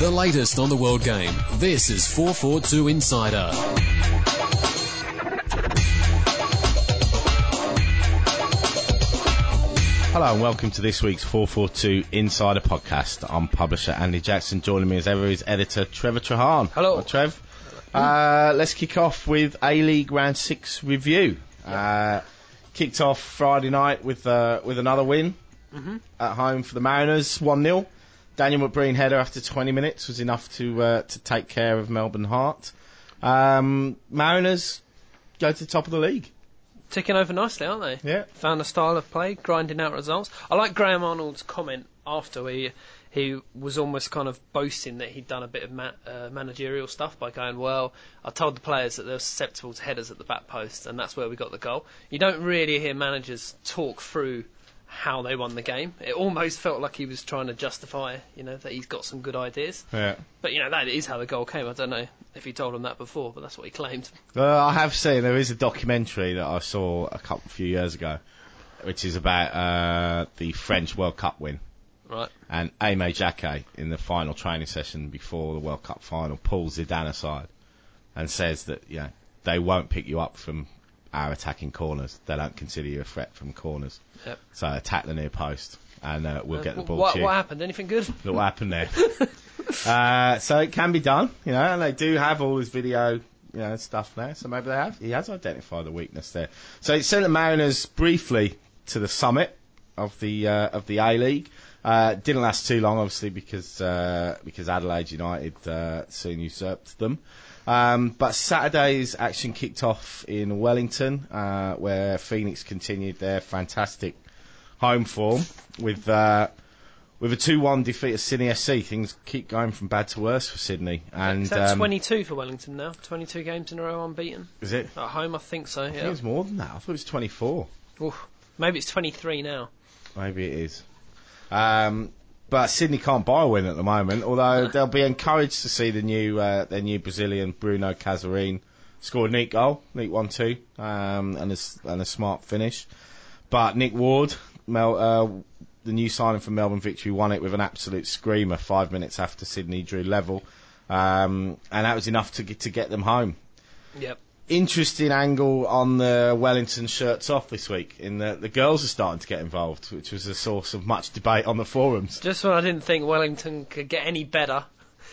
The latest on the world game. This is 442 Insider. Hello and welcome to this week's 442 Insider Podcast. I'm publisher Andy Jackson. Joining me as ever is editor Trevor Trahan. Hello. Hi, Trev. Uh, let's kick off with A League Round 6 review. Uh, kicked off Friday night with uh, with another win at home for the Mariners, 1 0. Daniel McBreen header after 20 minutes was enough to uh, to take care of Melbourne Heart. Um, Mariners go to the top of the league. Ticking over nicely, aren't they? Yeah. Found a style of play, grinding out results. I like Graham Arnold's comment after he he was almost kind of boasting that he'd done a bit of ma- uh, managerial stuff by going, well, I told the players that they were susceptible to headers at the back post, and that's where we got the goal. You don't really hear managers talk through how they won the game. It almost felt like he was trying to justify, you know, that he's got some good ideas. Yeah. But you know, that is how the goal came. I don't know if he told them that before, but that's what he claimed. Well, I have seen there is a documentary that I saw a couple few years ago, which is about uh, the French World Cup win. Right. And Aimé Jacquet, in the final training session before the World Cup final, pulls Zidane aside and says that you know they won't pick you up from our attacking corners. They don't consider you a threat from corners. Yep. So attack the near post, and uh, we'll get the Uh, ball what, to you. what happened? Anything good? Look what happened there. uh, so it can be done, you know, and they do have all this video, you know, stuff there. So maybe they have. He has identified the weakness there. So it sent the Mariners briefly to the summit of the uh, of the A League. Uh, didn't last too long, obviously, because uh, because Adelaide United uh, soon usurped them. Um, but Saturday's action kicked off in Wellington, uh, where Phoenix continued their fantastic home form with uh, with a 2-1 defeat of Sydney SC. Things keep going from bad to worse for Sydney. And Is that um, 22 for Wellington now? 22 games in a row unbeaten? is it? At home, I think so, I think yeah. it's more than that. I thought it was 24. Oof. Maybe it's 23 now. Maybe it is. Um, but Sydney can't buy a win at the moment, although they'll be encouraged to see the new uh, their new Brazilian Bruno Cazarine score a neat goal, neat one two, um, and a, and a smart finish. But Nick Ward, Mel, uh, the new signing from Melbourne Victory, won it with an absolute screamer five minutes after Sydney drew level, um, and that was enough to get, to get them home Yep. Interesting angle on the Wellington shirts off this week. In that the girls are starting to get involved, which was a source of much debate on the forums. Just when I didn't think Wellington could get any better,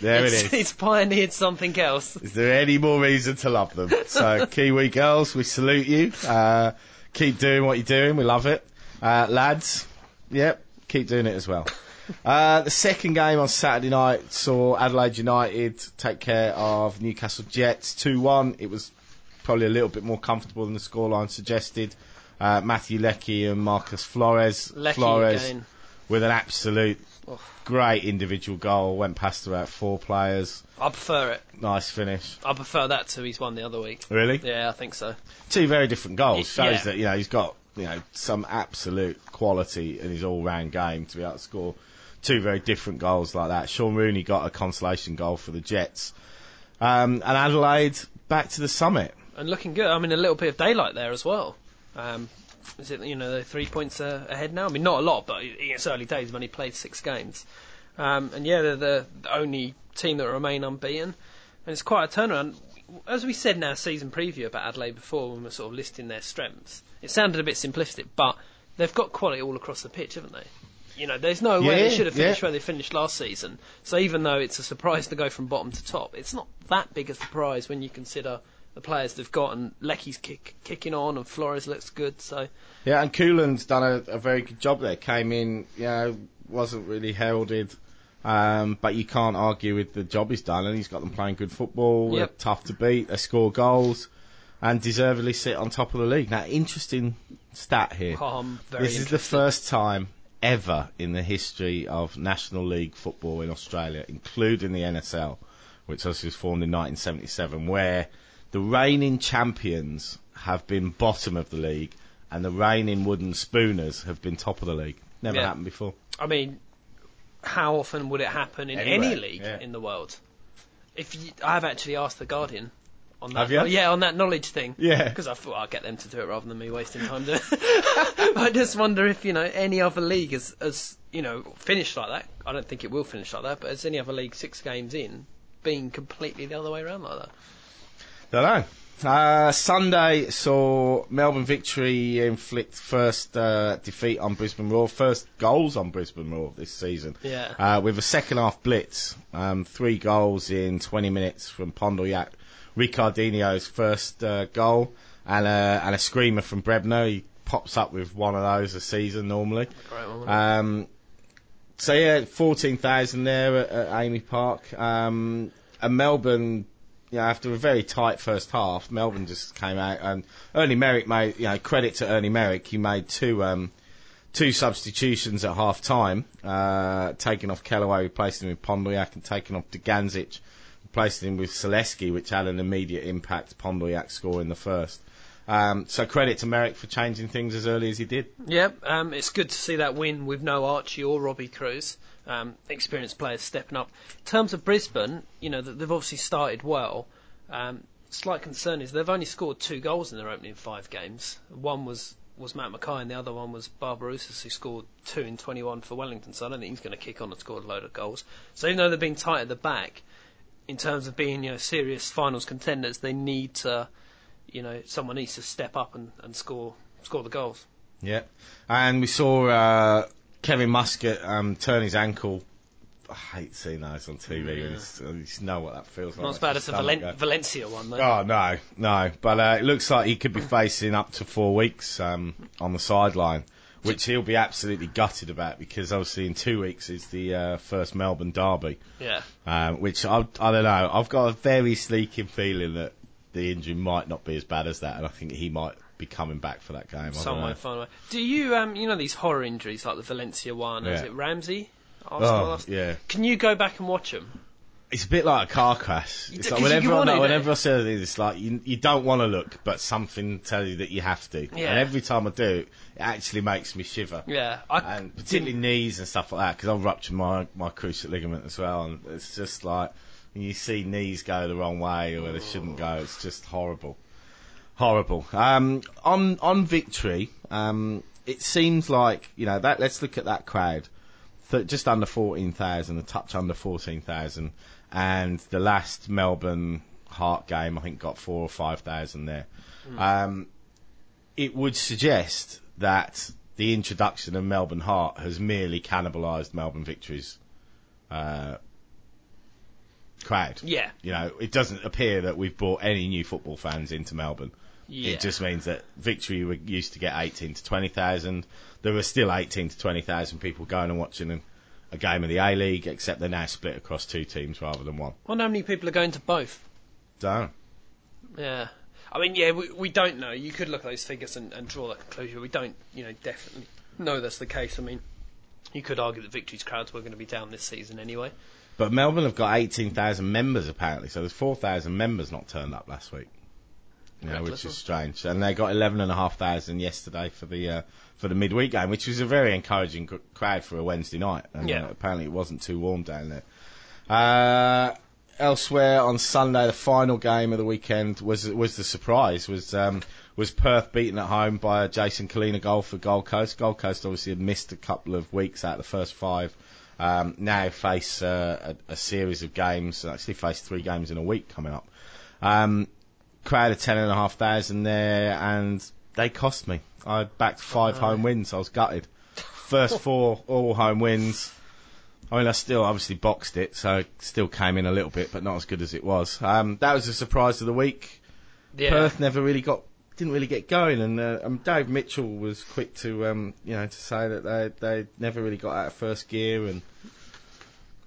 There it's, it is. it's pioneered something else. Is there any more reason to love them? So Kiwi girls, we salute you. Uh, keep doing what you're doing. We love it, uh, lads. Yep, keep doing it as well. Uh, the second game on Saturday night saw Adelaide United take care of Newcastle Jets 2-1. It was probably a little bit more comfortable than the scoreline suggested. Uh, Matthew Leckie and Marcos Flores. Leckie Flores again. with an absolute Oh. great individual goal. Went past about four players. I prefer it. Nice finish. I prefer that to he's won the other week. Really? Yeah, I think so. Two very different goals. Shows yeah. that you know he's got you know some absolute quality in his all-round game to be able to score two very different goals like that. Sean Rooney got a consolation goal for the Jets, um, and Adelaide back to the summit. And looking good. I mean, a little bit of daylight there as well. Um, is it, you know, they're three points uh, ahead now? I mean, not a lot, but it's early days. They've only played six games. Um, and yeah, they're the, the only team that remain unbeaten. And it's quite a turnaround. As we said in our season preview about Adelaide before, when we were sort of listing their strengths, it sounded a bit simplistic, but they've got quality all across the pitch, haven't they? You know, there's no way they should have finished yeah. where they finished last season. So even though it's a surprise to go from bottom to top, it's not that big a surprise when you consider the players they've got. And Leckie's kick, kicking on, and Flores looks good. So Yeah, and Coolen's done a, a very good job there. Came in, you know, wasn't really heralded, um, but you can't argue with the job he's done, and he's got them playing good football. They're tough to beat. They score goals, and deservedly sit on top of the league. Now, interesting stat here. oh, this is the first time ever in the history of National League football in Australia, including the NSL, which was formed in 1977, where the reigning champions have been bottom of the league and the reigning wooden spooners have been top of the league. Never Yeah. happened before. I mean, how often would it happen in Anywhere, any league yeah. in the world? If you, I've actually asked the Guardian on that, you? Oh, yeah, on that knowledge thing, Yeah. because I thought I'd get them to do it rather than me wasting time doing. it. I just wonder if you know any other league has, has you know, finish like that. I don't think it will finish like that, but as any other league, six games in, being completely the other way around like that. Don't know. Uh, Sunday saw Melbourne victory inflict first uh, defeat on Brisbane Roar, first goals on Brisbane Roar this season. Yeah. Uh, with a second half blitz, um, three goals in 20 minutes from Pondeljak. Ricardinho's first uh, goal and a, and a screamer from Brebner. He pops up with one of those a season normally. Great one. Um, so yeah, fourteen thousand there at, at AAMI Park. Um, and Melbourne, you know, after a very tight first half, Melbourne just came out and Ernie Merrick made, you know, credit to Ernie Merrick. He made two um, two substitutions at half time, uh, taking off Kellaway, replacing him with Pondeljak, and taking off Dugandzic, replacing him with Celeski, which had an immediate impact. Pondeljak score in the first. Um, so credit to Merrick for changing things as early as he did. Yep, um, it's good to see that win with no Archie or Robbie Kruse. Um, experienced players stepping up. In terms of Brisbane, you know, they've obviously started well. Um, slight concern is they've only scored two goals in their opening five games. One was, was Matt McKay and the other one was Barbarouses who scored two in 21 for Wellington, so I don't think he's going to kick on and score a load of goals. So even though they've been tight at the back, in terms of being, you know, serious finals contenders, they need to, you know, someone needs to step up and, and score score the goals. Yeah, and we saw uh, Kevin Muscat um, turn his ankle. I hate seeing those on TV. Yeah. It's, you just know what that feels like. Not as bad as the Valen- Valencia one, though. Oh no, no. But uh, it looks like he could be facing up to four weeks um, on the sideline, which he'll be absolutely gutted about because obviously in two weeks is the uh, first Melbourne derby. Yeah. Um, which I, I don't know. I've got a very sneaking feeling that the injury might not be as bad as that, and I think he might be coming back for that game. I don't Some know. way, find a way. Do you, um, you know, these horror injuries like the Valencia one? Is it Ramsey? Arsenal Oh, yeah. Can you go back and watch them? It's a bit like a car crash. It's d- like you whenever, I, whenever? I say this, it's like you, you don't want to look, but something tells you that you have to. Yeah. And every time I do, it actually makes me shiver. Yeah, I And particularly knees and stuff like that, because I've ruptured my, my cruciate ligament as well, and it's just like, when you see knees go the wrong way or where they shouldn't go, it's just horrible. Horrible. Um, on, on victory, um, it seems like, you know, that, let's look at that crowd. Th- just under 14,000, a touch under 14,000, and the last Melbourne Heart game, I think, got four or 5,000 there. Um, it would suggest that the introduction of Melbourne Heart has merely cannibalised Melbourne Victory's uh, crowd. yeah, You know, it doesn't appear that we've brought any new football fans into Melbourne. yeah. It just means that Victory were used to get 18 to 20,000. There were still 18 to 20,000 people going and watching a, a game of the A League, except they're now split across two teams rather than one. wonder how many people are going to both. Don't. Yeah. I mean, yeah, we, we don't know. You could look at those figures and, and draw that conclusion. We don't, you know, definitely know that's the case. I mean, you could argue that Victory's crowds were going to be down this season anyway. But Melbourne have got 18,000 members apparently, so there's 4,000 members not turned up last week. You know, which is strange. And they got 11,500 yesterday for the uh, for the midweek game, which was a very encouraging crowd for a Wednesday night. And Yeah. uh, apparently it wasn't too warm down there. Uh, elsewhere on Sunday, the final game of the weekend was was the surprise was um, was Perth beaten at home by a Jason Culina goal for Gold Coast. Gold Coast obviously had missed a couple of weeks out of the first five. Um, now face uh, a, a series of games. Actually, face three games in a week coming up. Um, crowd of ten and a half thousand there, and they cost me. I backed five home wins. I was gutted. First four all home wins. I mean, I still obviously boxed it, so it still came in a little bit, but not as good as it was. Um, that was a surprise of the week. Yeah. Perth never really got, didn't really get going, and uh, um, Dave Mitchell was quick to, um, you know, to say that they they never really got out of first gear, and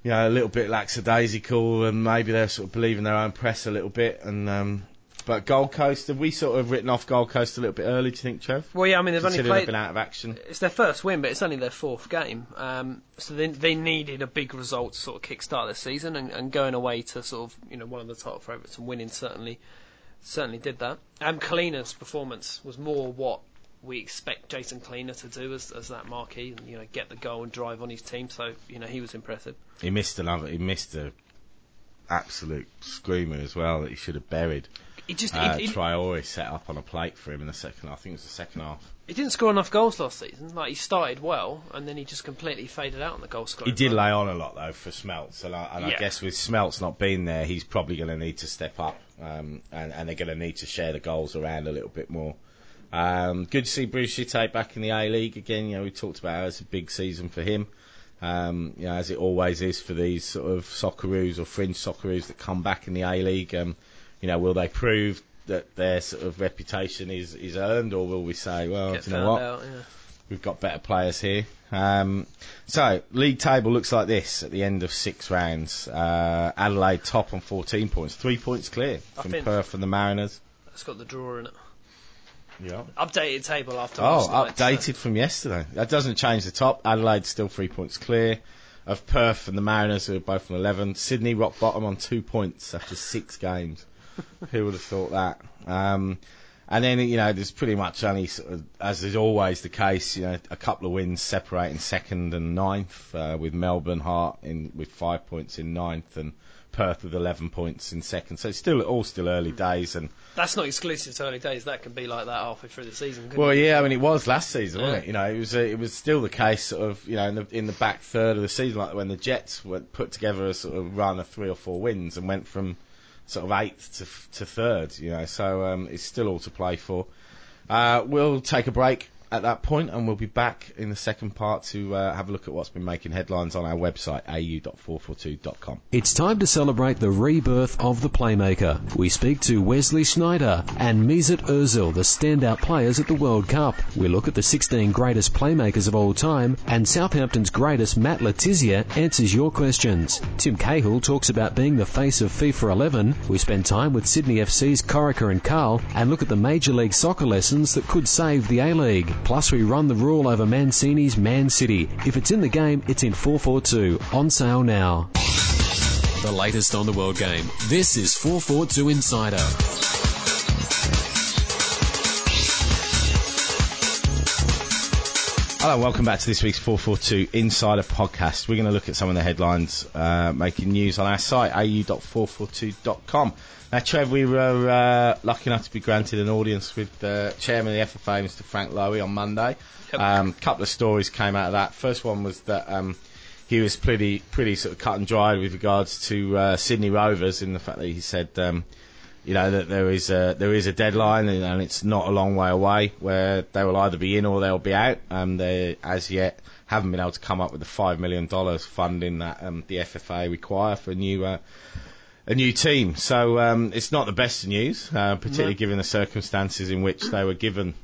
you know, a little bit lackadaisical, and maybe they're sort of believing their own press a little bit, and um, but Gold Coast, have we sort of written off Gold Coast a little bit early? Do you think, Trev? Well, yeah, I mean, they've only Considering they've played. been out of action. It's their first win, but it's only their fourth game. Um, so they, they needed a big result to sort of kickstart their season, and, and going away to sort of you know one of the title favourites and winning certainly certainly did that. And Culina's performance was more what we expect Jason Culina to do as, as that marquee, and you know get the goal and drive on his team. So you know he was impressive. He missed another. He missed a absolute screamer as well that he should have buried. He just Uh, he, he, Traore set up on a plate for him in the second. I think it was the second half. He didn't score enough goals last season. Like he started well, and then he just completely faded out on the goal scoring. He did lay on a lot though for Smeltz, and, I, and I guess with Smeltz not being there, he's probably going to need to step up, um, and, and they're going to need to share the goals around a little bit more. Um, good to see Bruce Djite back in the A League again. You know, we talked about how it's a big season for him. Um, you know, as it always is for these sort of Socceroos or fringe Socceroos that come back in the A League. Um, you know, will they prove that their sort of reputation is, is earned, or will we say, well, Get do you know what? out, yeah. We've got better players here. Um, so, league table looks like this at the end of six rounds. Uh, Adelaide top on 14 points, three points clear I from Perth and the Mariners. It's got the draw in it. Yeah. Updated table after Oh, night, so- updated from yesterday. That doesn't change the top. Adelaide's still three points clear of Perth and the Mariners, who are both on 11. Sydney rock bottom on two points after six games. Who would have thought that? Um, and then, you know, there's pretty much only, sort of, as is always the case, you know, a couple of wins separating second and ninth, uh, with Melbourne Heart in with five points in ninth and Perth with 11 points in second. So it's still all still early days and That's not exclusive to early days. That can be like that halfway through the season. Well, it? yeah, I mean it was last season, wasn't it? You know, it was uh, it was still the case, sort of, you know, in the in the back third of the season, like when the Jets were put together a sort of run of three or four wins and went from sort of eighth to to third, you know. So um, it's still all to play for. Uh, we'll take a break at that point, and we'll be back in the second part to uh, have a look at what's been making headlines on our website au.442.com. It's time to celebrate the rebirth of the Playmaker. We speak to Wesley Sneijder and Mesut Ozil, the standout players at the World Cup. We look at the 16 greatest playmakers of all time, and Southampton's greatest Matt Le Tissier answers your questions. Tim Cahill talks about being the face of FIFA 11. We spend time with Sydney FC's Corica and Carle and look at the Major League Soccer lessons that could save the A-League. Plus, we run the rule over Mancini's Man City. If it's in the game, it's in 442. On sale now. The latest on the world game. This is 442 Insider. Hello, welcome back to this week's 442 Insider Podcast. We're going to look at some of the headlines uh, making news on our site, au.442.com. Now, Trev, we were uh, lucky enough to be granted an audience with the chairman of the FFA, Mr. Frank Lowy, on Monday. A Yep. um, couple of stories came out of that. First one was that um, he was pretty, pretty sort of cut and dried with regards to uh, Sydney Rovers in the fact that he said, um, you know, that there is a there is a deadline and, and it's not a long way away where they will either be in or they'll be out. And they, as yet, haven't been able to come up with the five million dollars funding that um, the FFA require for a new. Uh, a new team, so um, it's not the best news, uh, particularly No. given the circumstances in which they were given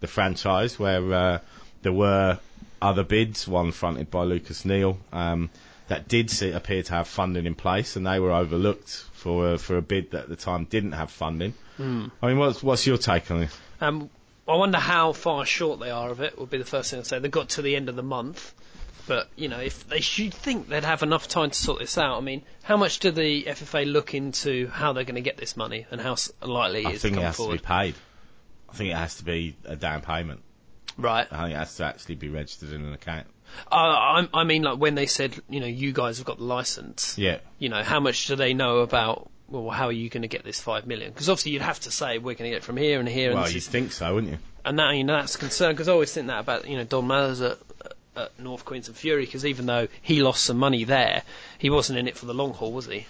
the franchise, where uh, there were other bids, one fronted by Lucas Neill, um, that did see, appear to have funding in place, and they were overlooked for a, for a bid that at the time didn't have funding. Hmm. I mean, what's what's your take on this? Um, I wonder how far short they are of it. Would be the first thing I'd say. They got to the end of the month, but you know, if they should think they'd have enough time to sort this out. I mean, how much do the FFA look into how they're going to get this money and how likely it I think to it has forward? to be paid. I think it has to be a down payment. Right. I think it has to actually be registered in an account. Uh, I, I mean, like when they said, you know, you guys have got the license. Yeah. You know, how much do they know about? Well, how are you going to get this five million? Because obviously you'd have to say we're going to get it from here and here, and, Well, this you'd is- think so, wouldn't you? and that you know that's a concern because I always think that about you know Don Mallers at, at North Queensland Fury because even though he lost some money there, he wasn't in it for the long haul, was he?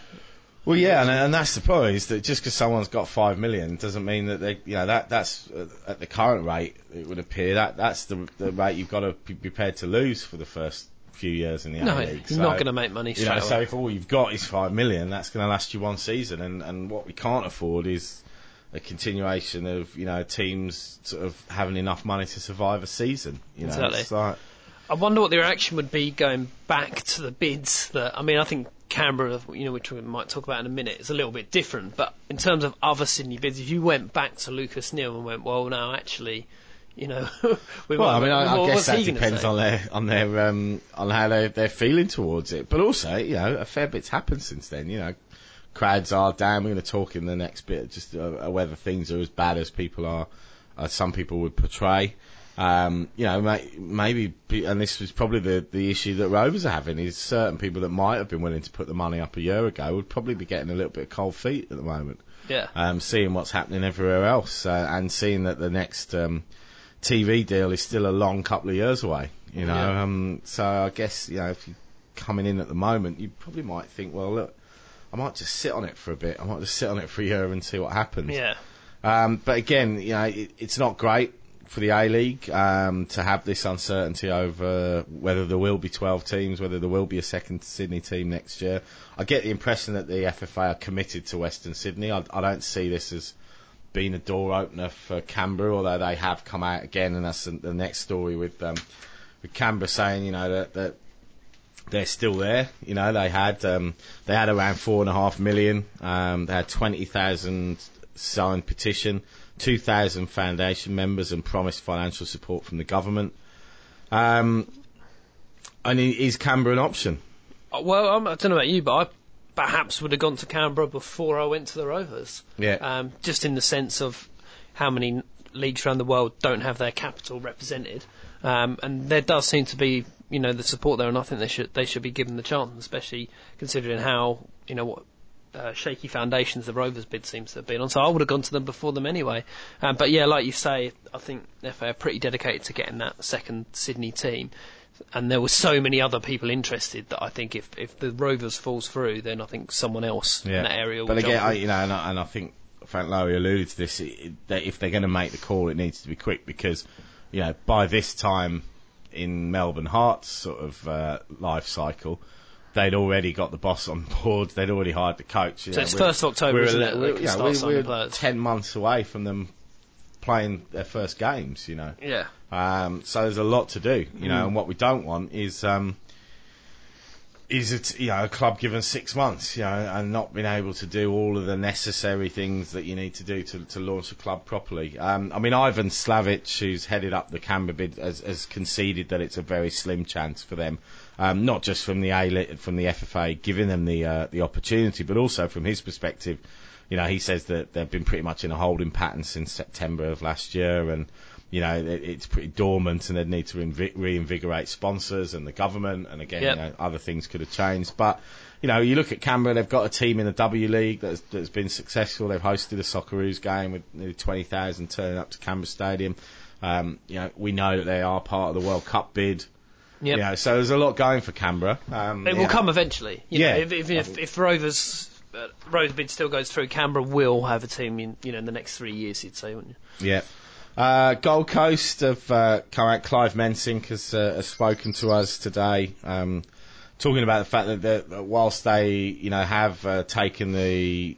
Well, yeah, and, and that's the point is that just because someone's got five million doesn't mean that they, you know, that that's uh, at the current rate it would appear that that's the the rate you've got to be prepared to lose for the first few years in the league. No, A-League. he's not going to make money You know, so if all you've got is five million, that's going to last you one season, and and what we can't afford is a continuation of you know teams sort of having enough money to survive a season. You know, Exactly. it's like I wonder what the reaction would be going back to the bids that I mean I think Canberra, you know, which we might talk about in a minute, is a little bit different. But in terms of other Sydney bids, if you went back to Lucas Neill and went, well, no, actually, you know, we Well, might- I mean, I, I guess that depends on their on their um, on how they they're feeling towards it. But also, you know, a fair bit's happened since then. You know, crowds are down. We're going to talk in the next bit just uh, whether things are as bad as people are, uh, some people would portray. Um, you know, may, maybe, be- and this was probably the the issue that Rovers are having is certain people that might have been willing to put the money up a year ago would probably be getting a little bit of cold feet at the moment. Yeah. um, seeing what's happening everywhere else, uh, and seeing that the next um, TV deal is still a long couple of years away. You know, Yeah. um, so I guess you know if you're coming in at the moment, you probably might think, well, look, I might just sit on it for a bit. I might just sit on it for a year and see what happens. Yeah. Um, but again, you know, it, it's not great for the A League um, to have this uncertainty over whether there will be 12 teams, whether there will be a second Sydney team next year. I get the impression that the FFA are committed to Western Sydney. I, I don't see this as being a door opener for Canberra, although they have come out again, and that's the, next story with um, with Canberra saying, you know, that, that they're still there. You know, they had um, they had around four and a half million. Um, they had twenty thousand signed petition, two thousand foundation members, and promised financial support from the government. Um, and is Canberra an option? Uh, Well, I'm, I don't know about you, but I perhaps would have gone to Canberra before I went to the Rovers. Yeah. Um, just in the sense of how many leagues around the world don't have their capital represented, um, and there does seem to be, you know, the support there, and I think they should they should be given the chance, especially considering how, you know, what. Uh, shaky foundations the Rovers bid seems to have been on, so I would have gone to them before them anyway. Um, but yeah, like you say, I think FA are pretty dedicated to getting that second Sydney team and there were so many other people interested that I think if if the Rovers falls through, then I think someone else in that area will. But again, I, you know, and I, and I think Frank Lowy alluded to this. It, that if they're going to make the call, it needs to be quick because, you know, by this time in Melbourne Hearts sort of uh, life cycle, they'd already got the boss on board. They'd already hired the coach. you So know, it's 1st October, we're isn't it? We're- yeah, we're- we're ten months away from them playing their first games. You know. yeah, Um, so there's a lot to do, you Mm. know, and what we don't want is um, is it you know a club given six months, you know, and not being able to do all of the necessary things that you need to do to, to launch a club properly. Um, I mean, Ivan Slavic, who's headed up the Canberra bid, has, has conceded that it's a very slim chance for them, um, not just from the A from the FFA giving them the uh, the opportunity, but also from his perspective. You know, he says that they've been pretty much in a holding pattern since September of last year, and you know, it, it's pretty dormant and they'd need to reinvi- reinvigorate sponsors and the government. And again, Yep. you know, other things could have changed. But, you know, you look at Canberra, they've got a team in the W League that's, that's been successful. They've hosted a Socceroos game with nearly 20,000 turning up to Canberra Stadium. Um, you know, we know that they are part of the World Cup bid. Yep. Know, so there's a lot going for Canberra. Um, it will come eventually. You Yeah. know, if if, if, if Rovers. Uh, Rovers bid still goes through. Canberra will have a team in you know in the next three years. You'd say, wouldn't you? Yeah. Uh, Gold Coast have uh, come out. Clive Mensink has, uh, has spoken to us today, um, talking about the fact that, that whilst they, you know, have uh, taken the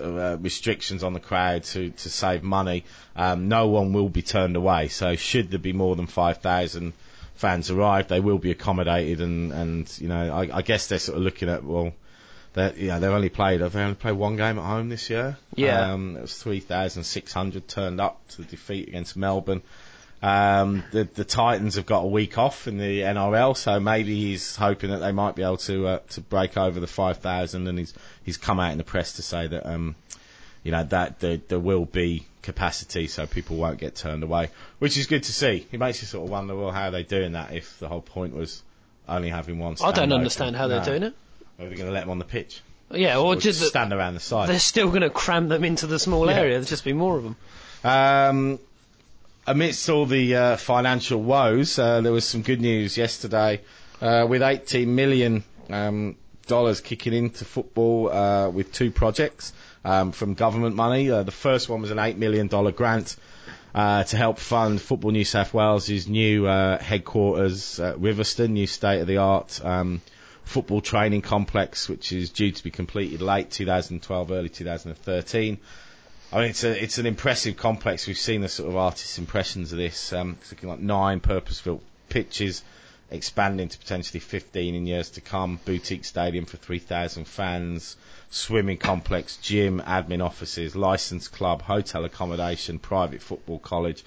uh, restrictions on the crowd to, to save money, um, no one will be turned away. So should there be more than 5,000 fans arrive, they will be accommodated and, and you know, I, I guess they're sort of looking at, well, that you know they've only played have they only played one game at home this year? Yeah. Um, it was three thousand six hundred turned up to the defeat against Melbourne. Um, the the Titans have got a week off in the NRL, so maybe he's hoping that they might be able to uh, to break over the five thousand. And he's he's come out in the press to say that um, you know that there, there will be capacity, so people won't get turned away, which is good to see. It makes you sort of wonder, well, how are they doing that if the whole point was only having one? I don't open? understand how they're No. doing it. Are they going to let them on the pitch? Yeah, or, Or just stand around the side? they're still going to cram them into the small Yeah. area. There's just be more of them. Um, amidst all the uh, financial woes, uh, there was some good news yesterday uh, with 18 million um, dollars kicking into football uh, with two projects um, from government money. Uh, the first one was an eight million dollar grant. Uh, to help fund Football New South Wales' new uh, headquarters at Riverstone, new state-of-the-art um, football training complex, which is due to be completed late 2012, early 2013. I mean, it's a it's an impressive complex. We've seen the sort of artist's impressions of this. Um, it's looking like nine purpose-built pitches, expanding to potentially 15 in years to come. Boutique stadium for 3,000 fans, swimming complex, gym, admin offices, licensed club, hotel accommodation, private football college.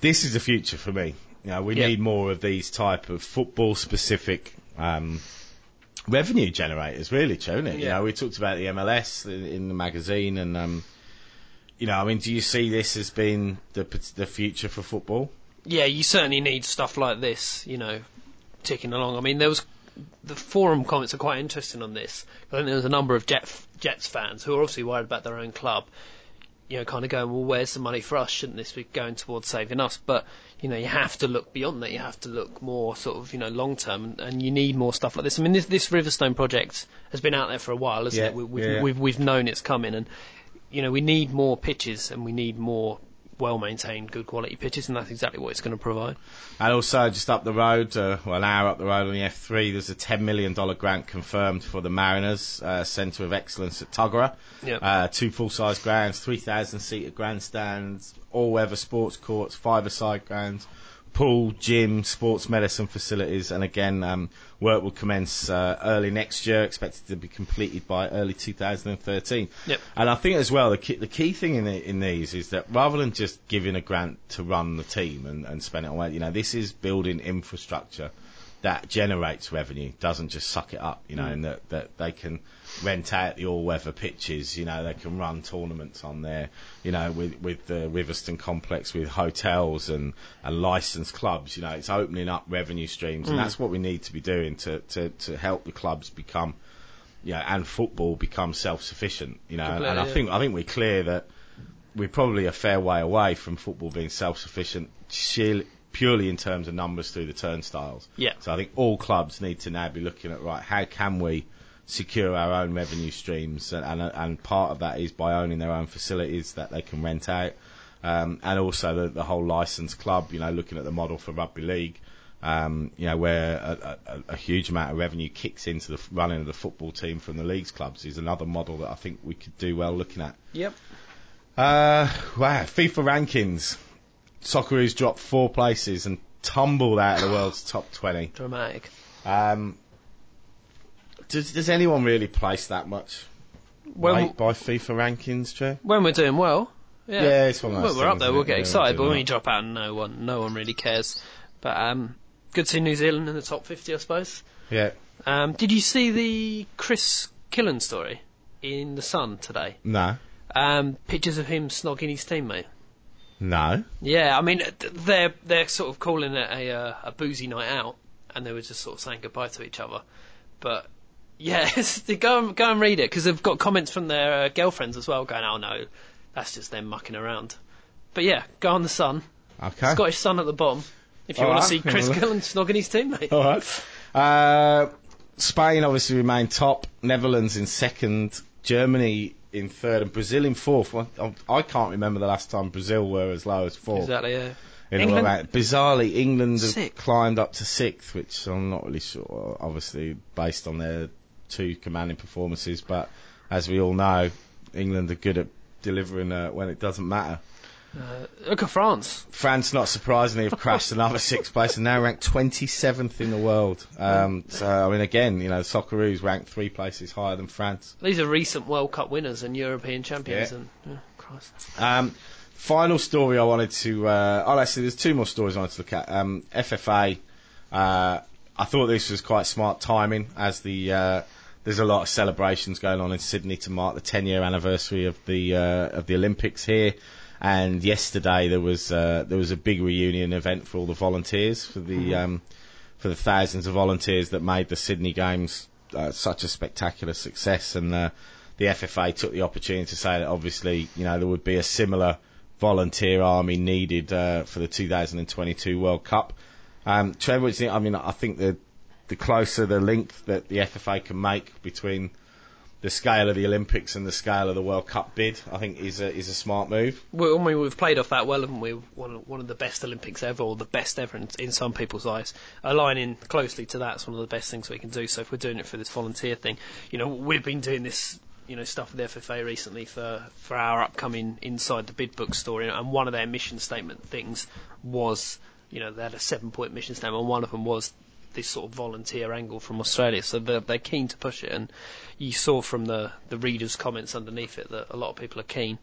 This is the future for me. You know, we Yeah. need more of these type of football-specific. Um, revenue generators, really, isn't it? You Yeah. know, we talked about the MLS in, in the magazine, and um, you know, I mean, do you see this as being the the future for football? Yeah, you certainly need stuff like this, you know, ticking along. I mean, there was the forum comments are quite interesting on this. I think there was a number of Jeff Jets fans who are obviously worried about their own club, you know, kind of going, well, where's the money for us? Shouldn't this be going towards saving us? But you know, you have to look beyond that. You have to look more sort of, you know, long term, and, and you need more stuff like this. I mean, this, this Riverstone project has been out there for a while, hasn't Yeah, it? We, we've, yeah. we've we've known it's coming, and you know, we need more pitches, and we need more well maintained, good quality pitches, and that's exactly what it's going to provide. And also, just up the road, uh, well, an hour up the road on the F3, there's a $10 million grant confirmed for the Mariners uh, Centre of Excellence at Tuggerah. Yep. Uh, two full-size grounds, 3,000 seater grandstands, all-weather sports courts, five-a-side grounds, pool, gym, sports medicine facilities, and again, um, work will commence uh, early next year, expected to be completed by early 2013. Yep. And I think as well, the key, the key thing in, the, in these is that rather than just giving a grant to run the team and, and spend it on, well, you know, this is building infrastructure that generates revenue, doesn't just suck it up, you know, mm. and that, that they can rent out the all-weather pitches, you know, they can run tournaments on there, you know, with, with the Riverstone complex, with hotels and, and licensed clubs, you know, it's opening up revenue streams, and mm. that's what we need to be doing to, to, to help the clubs become, you know, and football become self-sufficient, you know, and, and I Completely, think, I think we're clear that we're probably a fair way away from football being self-sufficient. Sheer- purely in terms of numbers through the turnstiles. Yeah. So I think all clubs need to now be looking at right, how can we secure our own revenue streams, and and, and part of that is by owning their own facilities that they can rent out, um, and also the, the whole licensed club. You know, looking at the model for rugby league. Um, you know, where a, a, a huge amount of revenue kicks into the running of the football team from the leagues clubs is another model that I think we could do well looking at. Yep. Uh, wow, FIFA rankings. Socceroos dropped four places and tumbled out of the world's top 20. Dramatic. Um, does, does anyone really place that much When, weight by FIFA rankings, Joe? when we're doing well, yeah, Yeah, it's one of those Well, we're up there, We'll get excited, but when you drop out, no one, no one really cares. But um, good to see New Zealand in the top 50, I suppose. Yeah. Um, did you see the Chris Killen story in the Sun today? No. Um, pictures of him snogging his teammate. No. Yeah, I mean they're they're sort of calling it a uh, a boozy night out, and they were just sort of saying goodbye to each other. But yeah, go and go and read it because they've got comments from their uh, girlfriends as well, going, "Oh no, that's just them mucking around." But yeah, go on the Sun, Okay. Scottish Sun at the bottom, if you All want to see Chris well, Killen snogging his teammate. All right. Uh, Spain obviously remain top. Netherlands in second. Germany in third, and Brazil in fourth. I I can't remember the last time Brazil were as low as fourth. Exactly. Yeah. in England? Bizarrely, England have climbed up to sixth, which I'm not really sure. Obviously, based on their two commanding performances, but as we all know, England are good at delivering uh, when it doesn't matter. Uh, look at France. France, not surprisingly, have crashed another sixth place and now ranked 27th in the world. Um, so, I mean, again, you know, Socceroos ranked three places higher than France. These are recent World Cup winners and European champions. Yeah. And oh, Christ. Um, final story I wanted to. Uh, oh, actually, there's two more stories I wanted to look at. Um, FFA. Uh, I thought this was quite smart timing, as the uh, there's a lot of celebrations going on in Sydney to mark the 10 year anniversary of the uh, of the Olympics here. And yesterday there was uh, there was a big reunion event for all the volunteers for the um, for the thousands of volunteers that made the Sydney Games uh, such a spectacular success. And uh, the FFA took the opportunity to say that obviously, you know, there would be a similar volunteer army needed uh, for the 2022 World Cup. Um, Trevor, what do you think? I mean, I think the the closer the link that the FFA can make between the scale of the Olympics and the scale of the World Cup bid, I think is a is a smart move. Well, I mean, we've played off that well, haven't we? One of, one of the best Olympics ever, or the best ever in, in some people's eyes. Aligning closely to that's one of the best things we can do. So if we're doing it for this volunteer thing, you know, we've been doing this, you know, stuff with the FFA recently for for our upcoming Inside the Bid Book story, and one of their mission statement things was, you know, they had a seven point mission statement, and one of them was this sort of volunteer angle from Australia. So they're, they're keen to push it, and you saw from the the readers' comments underneath it that a lot of people are keen.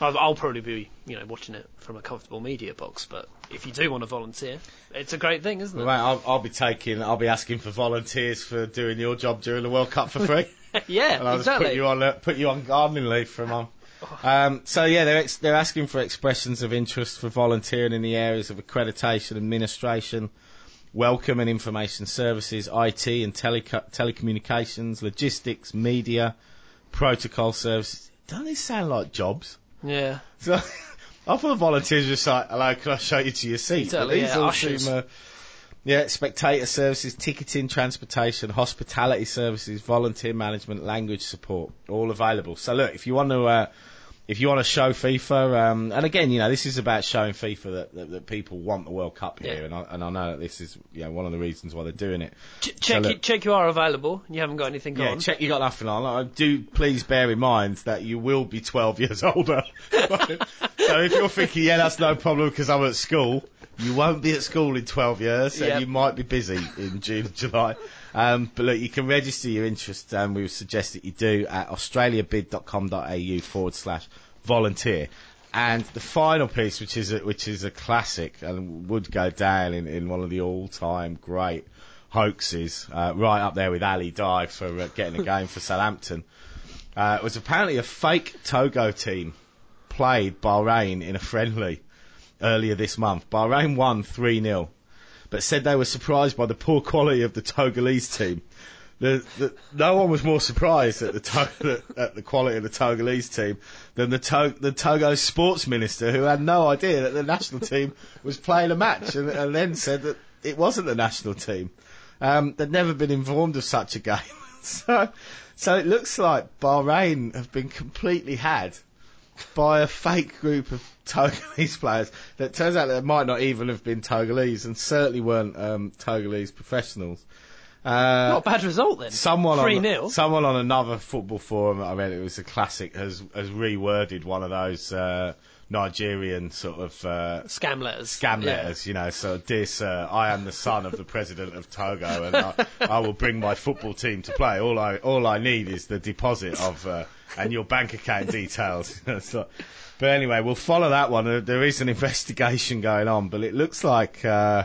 I'll, I'll probably be, you know, watching it from a comfortable media box. But if you do want to volunteer, it's a great thing, isn't it? Right, I'll, I'll be taking, I'll be asking for volunteers for doing your job during the World Cup for free. yeah, and I'll exactly. just put you on uh, put you on gardening leave from on. Um, so yeah, they're ex- they're asking for expressions of interest for volunteering in the areas of accreditation, administration, welcome and information services, IT and teleco- telecommunications, logistics, media, protocol services. Doesn't this sound like jobs? Yeah. So I thought the volunteers were like, hello, can I show you to your seat? Totally, these yeah, all seem, uh, yeah, spectator services, ticketing, transportation, hospitality services, volunteer management, language support, all available. So look, if you want to, uh, if you want to show FIFA, um, and again, you know, this is about showing FIFA that, that, that people want the World Cup here, Yeah. and, I, and I know that this is, you know, one of the reasons why they're doing it. Ch- check, look- you, check you are available. You haven't got anything on. Yeah, on. check you got nothing on. I do please bear in mind that you will be 12 years older. so if you're thinking, yeah, that's no problem because I'm at school, you won't be at school in 12 years, and Yep. you might be busy in June, July. Um, but look, you can register your interest, and we would suggest that you do at australiabid.com.au forward slash volunteer. And the final piece, which is a, which is a classic and would go down in, in one of the all-time great hoaxes, uh, right up there with Ali Dia for uh, getting a game for Southampton. Uh, was apparently a fake Togo team played Bahrain in a friendly earlier this month. Bahrain won 3 0, but said they were surprised by the poor quality of the Togolese team. The, the, no one was more surprised at the, to- at the quality of the Togolese team than the, to- the Togo sports minister, who had no idea that the national team was playing a match, and, and then said that it wasn't the national team. Um, they'd never been informed of such a game. so, so it looks like Bahrain have been completely had by a fake group of Togolese players that turns out that might not even have been Togolese and certainly weren't um, Togolese professionals. Uh, Not a bad result then. Someone 3 on 0. someone on another football forum I read it was a classic has has reworded one of those uh, Nigerian sort of uh, Scam letters. scam Yeah. you know. So, dear sir, I am the son of the president of Togo, and I, I will bring my football team to play. All I all I need is the deposit of uh, and your bank account details. So- but anyway, we'll follow that one. Uh, There is an investigation going on, but it looks like. Uh,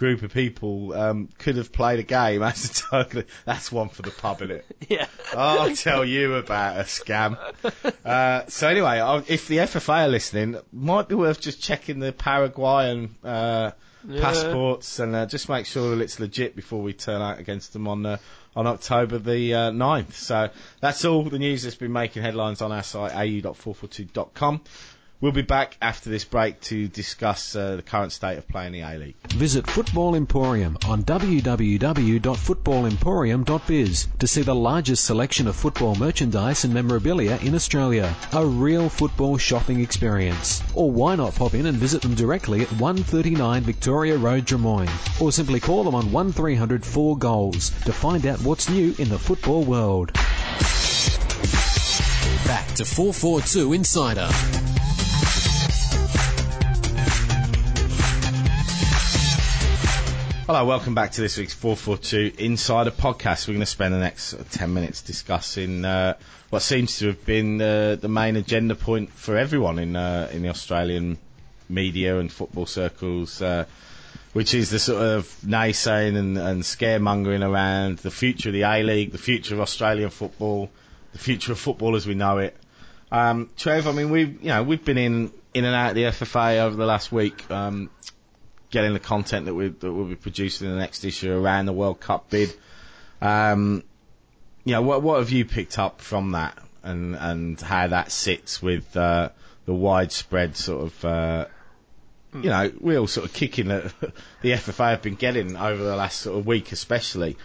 Group of people um, could have played a game as a Togo. That's one for the pub, isn't it? Yeah. I'll tell you about a scam. Uh, so anyway, if the FFA are listening, might be worth just checking the Paraguayan uh, Yeah. passports and uh, just make sure that it's legit before we turn out against them on uh, on October the uh, 9th. So that's all the news that's been making headlines on our site au.442.com. We'll be back after this break to discuss uh, the current state of play in the A League. Visit Football Emporium on www.footballemporium.biz to see the largest selection of football merchandise and memorabilia in Australia. A real football shopping experience. Or why not pop in and visit them directly at 139 Victoria Road, Drummoyne. Or simply call them on 1300 4 goals to find out what's new in the football world. Back to 442 Insider. Hello, welcome back to this week's 442 Insider Podcast. We're going to spend the next 10 minutes discussing uh, what seems to have been uh, the main agenda point for everyone in uh, in the Australian media and football circles, uh, which is the sort of naysaying and, and scaremongering around the future of the A League, the future of Australian football, the future of football as we know it. Um, Trev, I mean, we've you know we've been in in and out of the FFA over the last week. Um, getting the content that we that we'll be producing in the next issue around the World Cup bid. Um, you know, what what have you picked up from that, and and how that sits with uh, the widespread sort of. Uh, you know, real sort of kicking that the FFA have been getting over the last sort of week, especially.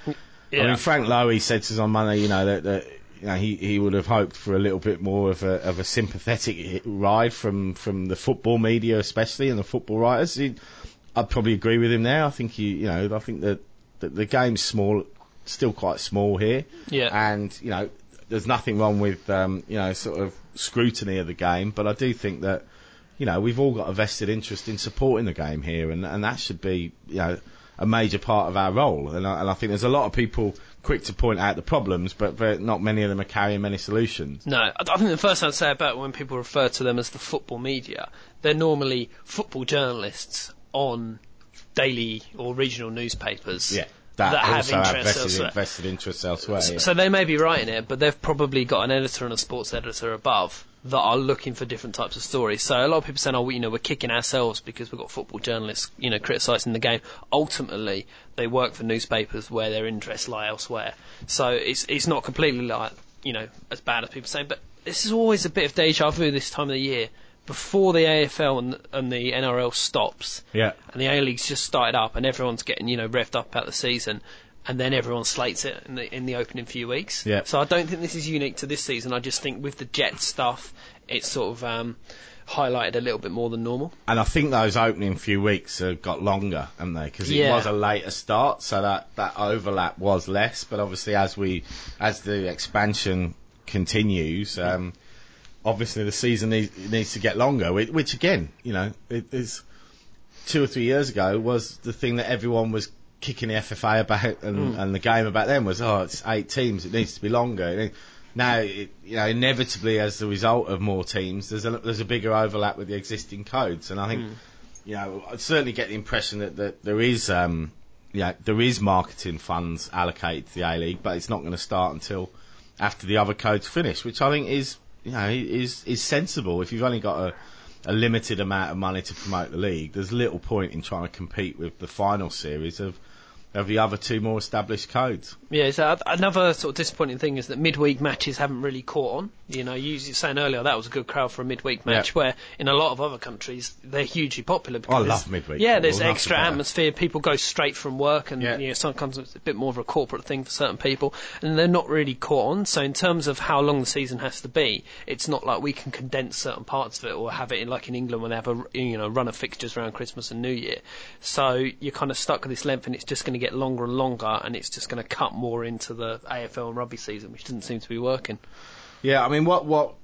Yeah. I mean, Frank Lowy said to us on Monday, you know, that, that you know, he, he would have hoped for a little bit more of a of a sympathetic ride from, from the football media, especially and the football writers. He, I'd probably agree with him there. I think he, you know, I think that, that the game's small, still quite small here, Yeah. and you know, there's nothing wrong with um, you know sort of scrutiny of the game, but I do think that you know we've all got a vested interest in supporting the game here, and and that should be you know a major part of our role. And I, and I think there's a lot of people quick to point out the problems, but, but not many of them are carrying many solutions. No, I I think the first thing I'd say about when people refer to them as the football media, they're normally football journalists on daily or regional newspapers Yeah, that, that have also have interests vested, elsewhere. vested interests elsewhere. So, yeah. so they may be writing it, but they've probably got an editor and a sports editor above that are looking for different types of stories. So a lot of people saying, "Oh, we- you know, we're kicking ourselves because we've got football journalists, you know, criticising the game." Ultimately, they work for newspapers where their interests lie elsewhere. So it's it's not completely like you know as bad as people say, but this is always a bit of deja vu this time of the year. Before the AFL and, and the NRL stops, Yeah. and the A League's just started up, and everyone's getting you know revved up about the season, and then everyone slates it in the in the opening few weeks. Yeah. So I don't think this is unique to this season. I just think with the Jet stuff, it's sort of um, highlighted a little bit more than normal. And I think those opening few weeks have got longer, haven't they? Because it Yeah. was a later start, so that, that overlap was less. But obviously, as we as the expansion continues, um, obviously the season needs, needs to get longer. Which, which again, you know, it is two or three years ago was the thing that everyone was kicking the FFA about, and, and the game about then was, oh, it's eight teams, it needs to be longer. Now, it, you know, inevitably as a result of more teams, there's a there's a bigger overlap with the existing codes, and I think you know, I certainly get the impression that, that there is, um, yeah, there is marketing funds allocated to the A League, but it's not going to start until after the other codes finish, which I think is, you know, is is sensible. If you've only got a, a limited amount of money to promote the league, there's little point in trying to compete with the final series of of the other two more established codes. Yeah, so another sort of disappointing thing is that midweek matches haven't really caught on. You know, you were saying earlier that was a good crowd for a midweek match, Yeah. where in a lot of other countries they're hugely popular. Because I love midweek Yeah, there's extra atmosphere. People go straight from work, and Yeah. you know sometimes it's a bit more of a corporate thing for certain people, and they're not really caught on. So in terms of how long the season has to be, it's not like we can condense certain parts of it or have it in like in England when they have a you know run of fixtures around Christmas and New Year. So you're kind of stuck with this length, and it's just going to get longer and longer, and it's just going to cut more into the AFL and rugby season, which doesn't seem to be working. Yeah, I mean, what what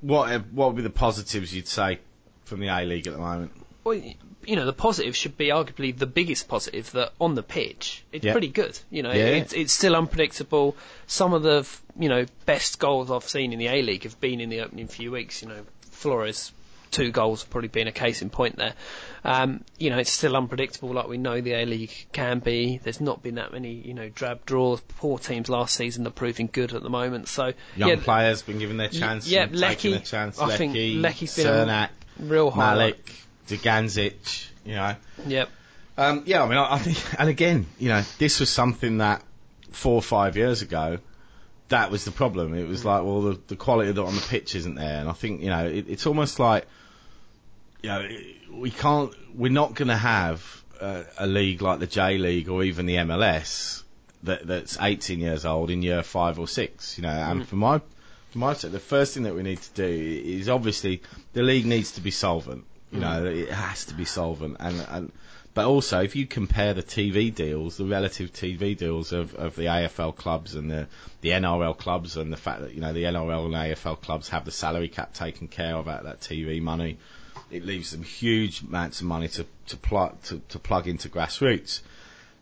what what would be the positives you'd say from the A League at the moment? Well, you know, the positive should be arguably the biggest positive that on the pitch, it's Yeah. pretty good. You know, Yeah. it's, it's still unpredictable. Some of the, you know, best goals I've seen in the A League have been in the opening few weeks. You know, Flores, two goals have probably been a case in point there. Um, you know, it's still unpredictable like we know the A League can be. There's not been that many, you know, drab draws. Poor teams last season are proving good at the moment. So, Young yeah, players been given their chance. yeah, Leckie. I think Leckie, Leckie's been Cernak, real. Malik, Dugandzic, you know. Yep. Um, yeah, I mean, I, I think, and again, you know, this was something that four or five years ago, that was the problem. It was like, well, the, the quality on the pitch isn't there, and I think, you know, it, it's almost like, you know, we can't, we're not going to have uh, a league like the J League or even the MLS that, that's 18 years old in year five or six, you know, and for my, for my sake, the first thing that we need to do is obviously the league needs to be solvent. You know, mm. it has to be solvent, and, and but also if you compare the TV deals, the relative TV deals of, of the AFL clubs and the the NRL clubs, and the fact that you know the NRL and AFL clubs have the salary cap taken care of out of that TV money, it leaves them huge amounts of money to to plug to, to plug into grassroots.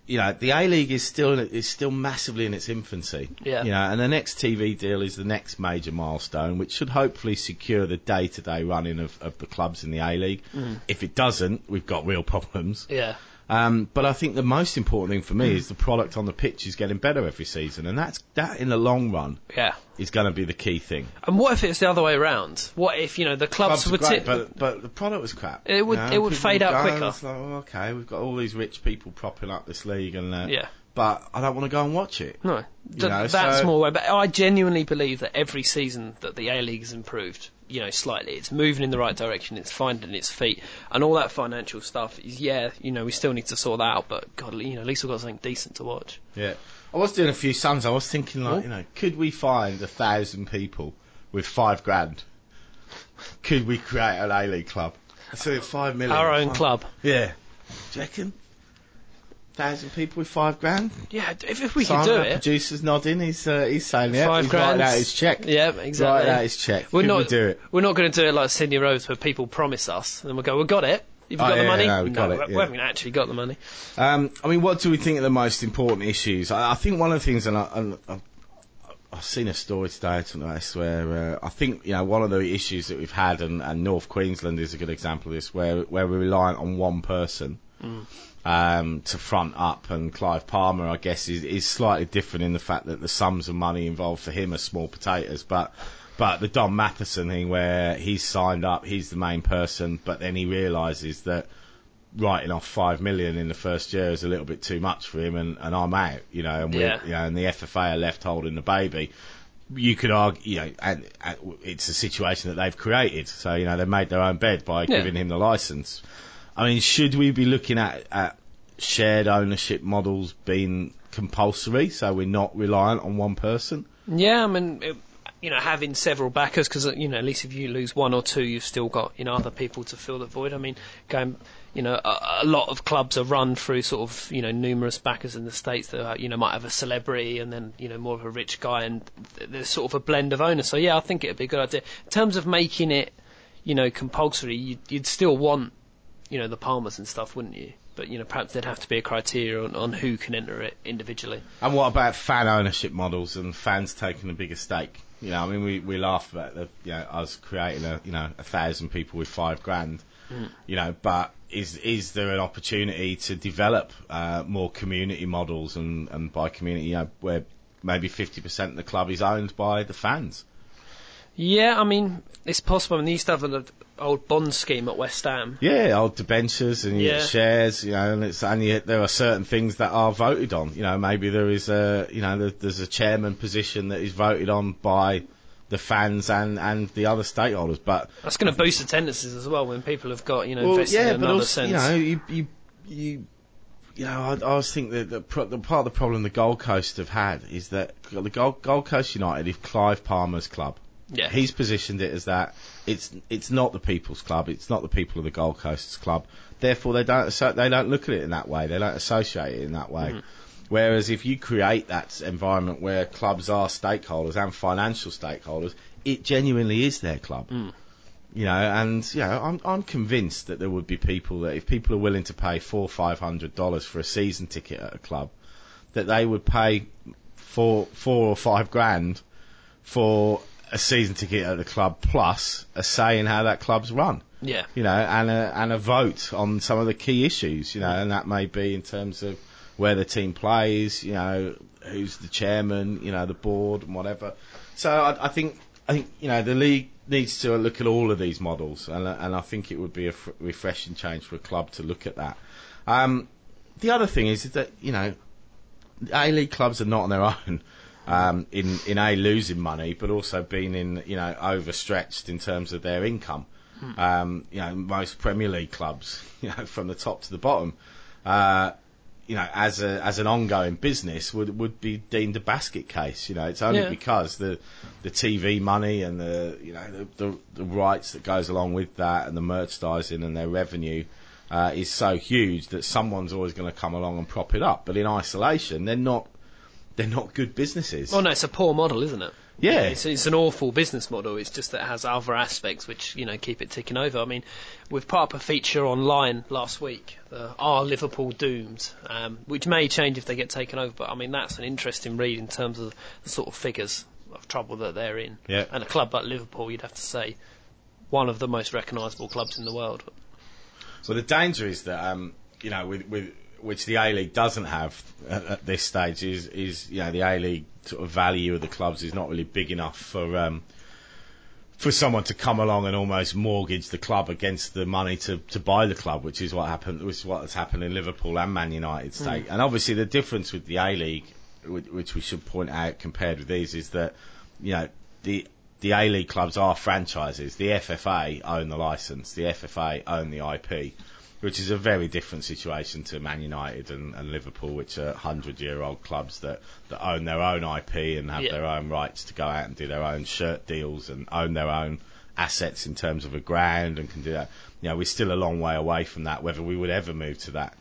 You know, the A League is still is still massively in its infancy. Yeah. You know, and the next TV deal is the next major milestone, which should hopefully secure the day-to-day running of, of the clubs in the A League. Mm. If it doesn't, we've got real problems. Yeah. Um, but I think the most important thing for me is the product on the pitch is getting better every season, and that's that in the long run Yeah. is going to be the key thing. And what if it's the other way around? What if you know the clubs, Clubs would great, tip? but but the product was crap. It would- you know, it would fade out quicker. It's like, oh, okay, we've got all these rich people propping up this league, and uh, yeah. but I don't want to go and watch it. No, th- know, that's so- more way. But I genuinely believe that every season that the A League has improved, you know, slightly, it's moving in the right direction. It's finding its feet, and all that financial stuff is, yeah, you know, we still need to sort that out. But God, you know, at least we've got something decent to watch. Yeah. I was doing a few sums. I was thinking, like, Oh. you know, could we find a thousand people with five grand? Could we create an A League club? So five million. Our own Five- club. Yeah. Do you reckon? Thousand people with five grand. Yeah, if, if we Simon, could do it. producer's nodding. He's uh, he's saying yeah. Five he's grand. writing out his check. Yeah, Writing exactly. out his check. We're could not we do it? We're not going to do it like Sydney Rose, where people promise us, and we go, "We got it." You've Oh, got the yeah, money. no, we got it, we yeah. haven't actually got the money. Um, I mean, what do we think are the most important issues? I, I think one of the things, and, I, I've, I've seen a story today tonight where uh, I think you know one of the issues that we've had, and, and North Queensland is a good example of this, where where we're reliant on one person um, to front up, and Clive Palmer, I guess, is, is slightly different in the fact that the sums of money involved for him are small potatoes, but. But the Don Matheson thing, where he's signed up, he's the main person, but then he realises that writing off five million in the first year is a little bit too much for him, and, and I'm out, you know, and, we're, Yeah. you know, and the FFA are left holding the baby. you could argue, you know, and, and it's a situation that they've created. So you know they made their own bed by Yeah. giving him the license. I mean, should we be looking at, at shared ownership models being compulsory, so we're not reliant on one person? Yeah, I mean, it, you know, having several backers because you know, at least if you lose one or two, you've still got you know other people to fill the void. I mean, going, you know, a, a lot of clubs are run through sort of you know numerous backers in the states that are, you know might have a celebrity and then you know more of a rich guy, and th- there's sort of a blend of owners. So yeah, I think it'd be a good idea in terms of making it, you know, compulsory. You'd, you'd still want, you know, the Palmers and stuff, wouldn't you? But you know, perhaps there'd have to be a criteria on, on who can enter it individually. And what about fan ownership models and fans taking a bigger stake? You know, I mean, we, we laugh about the, you know, us creating a, you know, a thousand people with five grand. You know, but is is there an opportunity to develop uh, more community models and, and by community, you know, where maybe 50% of the club is owned by the fans? Yeah, I mean, it's possible. I mean, they used to have old bond scheme at West Ham. Yeah, old debentures and Yeah. shares, you know, and it's and yet there are certain things that are voted on. You know, maybe there is a, you know, there, there's a chairman position that is voted on by the fans and and the other stakeholders. But That's going to boost attendances as well when people have got, you know, well, invested yeah, in but another also, sense. you know, you you you. You know, I, I always think that the, the part of the problem the Gold Coast have had is that the Gold, Gold Coast United, if Clive Palmer's club, yeah. He's positioned it as that it's it's not the people's club. It's not the people of the Gold Coast's club. Therefore, they don't they don't look at it in that way. They don't associate it in that way. Mm-hmm. Whereas if you create that environment where clubs are stakeholders and financial stakeholders, it genuinely is their club. Mm. You know, and you know, I'm I'm convinced that there would be people that if people are willing to pay four five hundred dollars for a season ticket at a club, that they would pay four four or five grand for a season ticket at the club plus a say in how that club's run. yeah. You know, and a and a vote on some of the key issues. You know, and that may be in terms of where the team plays. You know, who's the chairman. You know, the board and whatever. So I, I think I think you know the league needs to look at all of these models, and and I think it would be a f- refreshing change for a club to look at that. Um, the other thing is that you know, A League clubs are not on their own. Um, in in a losing money, but also being in you know overstretched in terms of their income. Um, you know, most Premier League clubs, you know, from the top to the bottom, uh, you know, as a as an ongoing business would would be deemed a basket case. You know, it's only Yeah. because the the TV money and the you know the, the the rights that goes along with that and the merchandising and their revenue uh, is so huge that someone's always going to come along and prop it up. But in isolation, they're not they're not good businesses. Well, no, it's a poor model, isn't it? yeah, It's, it's an awful business model. It's just that it has other aspects which you know keep it ticking over. I mean, we've put up a feature online last week, the "Are Liverpool Doomed?" Um, which may change if they get taken over. But I mean, that's an interesting read in terms of the sort of figures of trouble that they're in. Yeah. And a club like Liverpool, you'd have to say, one of the most recognisable clubs in the world. Well, the danger is that um, you know, with, with which the A League doesn't have at, at this stage is is you know the A League sort of value of the clubs is not really big enough for um, for someone to come along and almost mortgage the club against the money to, to buy the club, which is what happened, which is what has happened in Liverpool and Man United state. And obviously the difference with the A League, which, which we should point out compared with these, is that you know the the A League clubs are franchises. The FFA own the license. The FFA own the IP, which is a very different situation to Man United and, and Liverpool, which are hundred-year-old clubs that, that own their own IP and have Yeah. their own rights to go out and do their own shirt deals and own their own assets in terms of a ground and can do that. You know, we're still a long way away from that. Whether we would ever move to that.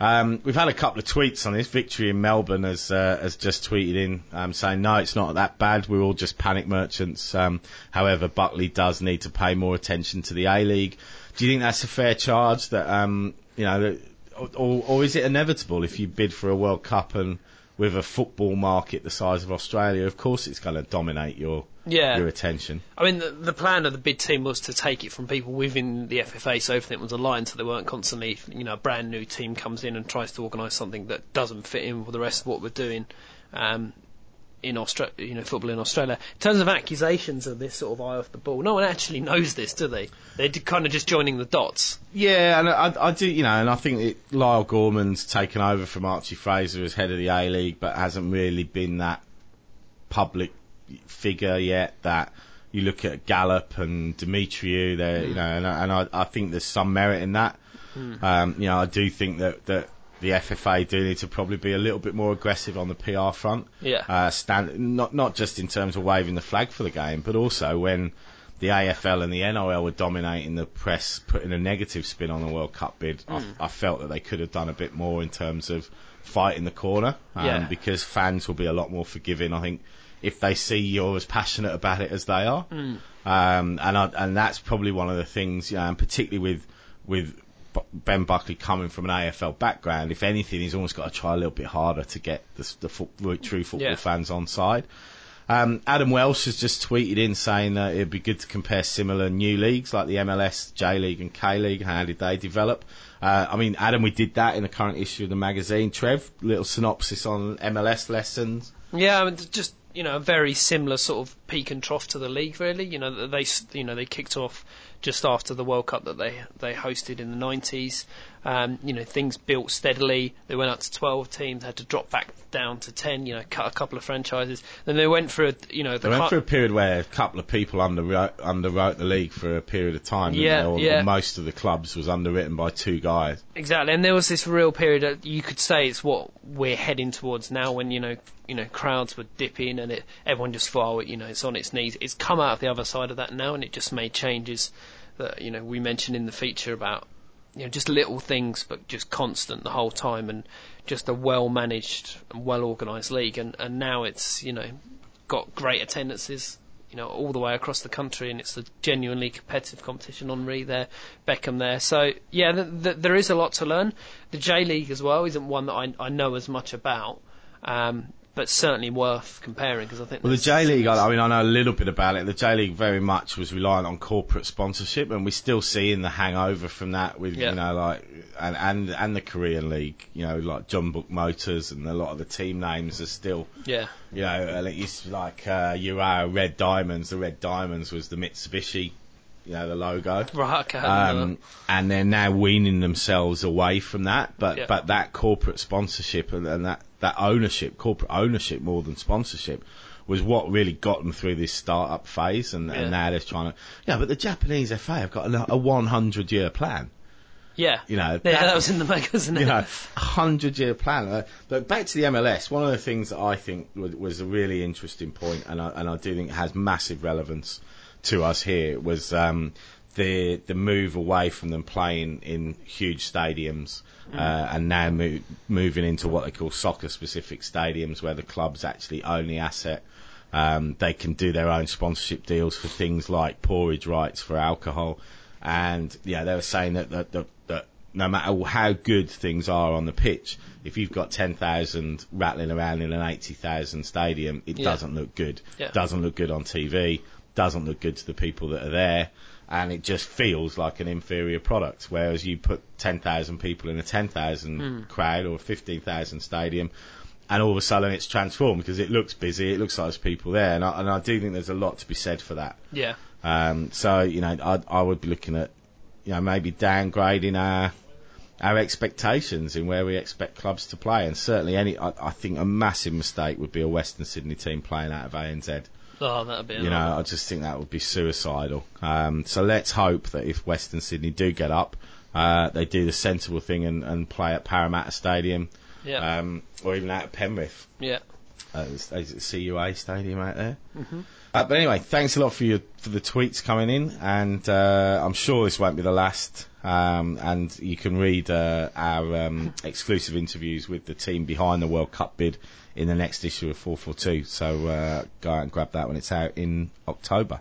Um, we've had a couple of tweets on this. Victory in Melbourne has uh, has just tweeted in um, saying no, it's not that bad. We're all just panic merchants. Um, however, Buckley does need to pay more attention to the A League. Do you think that's a fair charge? That um, you know, that, or, or is it inevitable if you bid for a World Cup and with a football market the size of Australia? Of course, it's going to dominate your Yeah. your attention. I mean, the, the plan of the bid team was to take it from people within the FFA, so everything was aligned, so they weren't constantly, you know, a brand new team comes in and tries to organise something that doesn't fit in with the rest of what we're doing um, in Australia, you know, football in Australia. In terms of accusations of this sort of eye off the ball, no one actually knows this, do they? They're kind of just joining the dots. Yeah, and I, I do, you know, and I think it, Lyall Gorman's taken over from Archie Fraser as head of the A League, but hasn't really been that public figure yet that you look at Gallop and Demetriou, there, you know, and, I- and I, I think there's some merit in that. Um, you know, I do think that, that the FFA do need to probably be a little bit more aggressive on the PR front. Yeah. Uh, stand, not not just in terms of waving the flag for the game, but also when the AFL and the NRL were dominating the press, putting a negative spin on the World Cup bid. I, I felt that they could have done a bit more in terms of fighting the corner, um, Yeah. because fans will be a lot more forgiving. I think if they see you're as passionate about it as they are, um, and I, and that's probably one of the things, you know, and particularly with with Ben Buckley coming from an AFL background, if anything, he's almost got to try a little bit harder to get the, the fo- true football Yeah. fans on side. Um, Adam Welsh has just tweeted in saying that it'd be good to compare similar new leagues like the MLS, J League, and K League. How did they develop? Uh, I mean, Adam, we did that in the current issue of the magazine. Trev, little synopsis on MLS lessons. Yeah, I mean, just you know, a very similar sort of peak and trough to the league, really. You know, they you know they kicked off just after the World Cup that they they hosted in the 90s. Um, you know, things built steadily. They went up to 12 teams, had to drop back down to 10. You know, cut a couple of franchises. Then they went through, a, you know, the They went through a period where a couple of people underwrote, underwrote the league for a period of time. Yeah. Or- or yeah. most of the clubs was underwritten by two guys. Exactly, and there was this real period that you could say it's what we're heading towards now, when you know, you know, crowds were dipping and it, everyone just thought, oh, you know, it's on its knees. It's come out of the other side of that now, and it just made changes that you know we mentioned in the feature about, you know, just little things, but just constant the whole time, and just a well managed and well organised league, and and now it's you know got great attendances. You know, all the way across the country, and it's a genuinely competitive competition. Henri there, Beckham there. So yeah, th- th- there is a lot to learn. The J League as well isn't one that I, I know as much about, um, but certainly worth comparing because I think. Well, the J League, I I mean, I know a little bit about it. The J League very much was reliant on corporate sponsorship, and we're still seeing the hangover from that with, Yeah. you know, like, and, and, and the Korean League, you know, like Jeonbuk Motors and a lot of the team names are still, Yeah, you know, and it used to be like, uh, Urawa Red Diamonds. The Red Diamonds was the Mitsubishi, you know, the logo. right. Okay. I didn't know Um, and they're now weaning themselves away from that. But Yeah. but that corporate sponsorship and, and that, that ownership, corporate ownership more than sponsorship, was what really got them through this startup phase. And, Yeah. and now they're trying to. Yeah, but the Japanese FA have got a, a 100 year plan. yeah. You know, yeah, that- that was in the magazine. you know, a hundred year plan. Uh, But back to the MLS, one of the things that I think was, was a really interesting point, and I, and I do think it has massive relevance to us here, was um, the the move away from them playing in huge stadiums. Uh, and now mo- moving into what they call soccer specific stadiums where the club's actually own the asset. Um, they can do their own sponsorship deals for things like pouring rights for alcohol. And yeah, they were saying that, that, that, that no matter how good things are on the pitch, if you've got 10,000 rattling around in an 80,000 stadium, it Yeah. doesn't look good. Yeah. Doesn't look good on TV, doesn't look good to the people that are there, and it just feels like an inferior product. Whereas you put 10,000 people in a 10,000 Hmm. crowd or a 15,000 stadium, and all of a sudden it's transformed because it looks busy, it looks like there's people there, and I, and I do think there's a lot to be said for that. Yeah. Um, so you know, I, I would be looking at, you know, maybe downgrading our our expectations in where we expect clubs to play, and certainly any, I, I think a massive mistake would be a Western Sydney team playing out of ANZ. Oh, that'd be. You know, I just think that would be suicidal. Um, so let's hope that if Western Sydney do get up, uh, they do the sensible thing and, and play at Parramatta Stadium, Yeah. um, or even out at Penrith. yeah. Uh, is is CUA Stadium out there? Uh, but anyway, thanks a lot for your for the tweets coming in, and uh, I'm sure this won't be the last. Um, and you can read uh, our um, exclusive interviews with the team behind the World Cup bid in the next issue of 442. So uh, go out and grab that when it's out in October.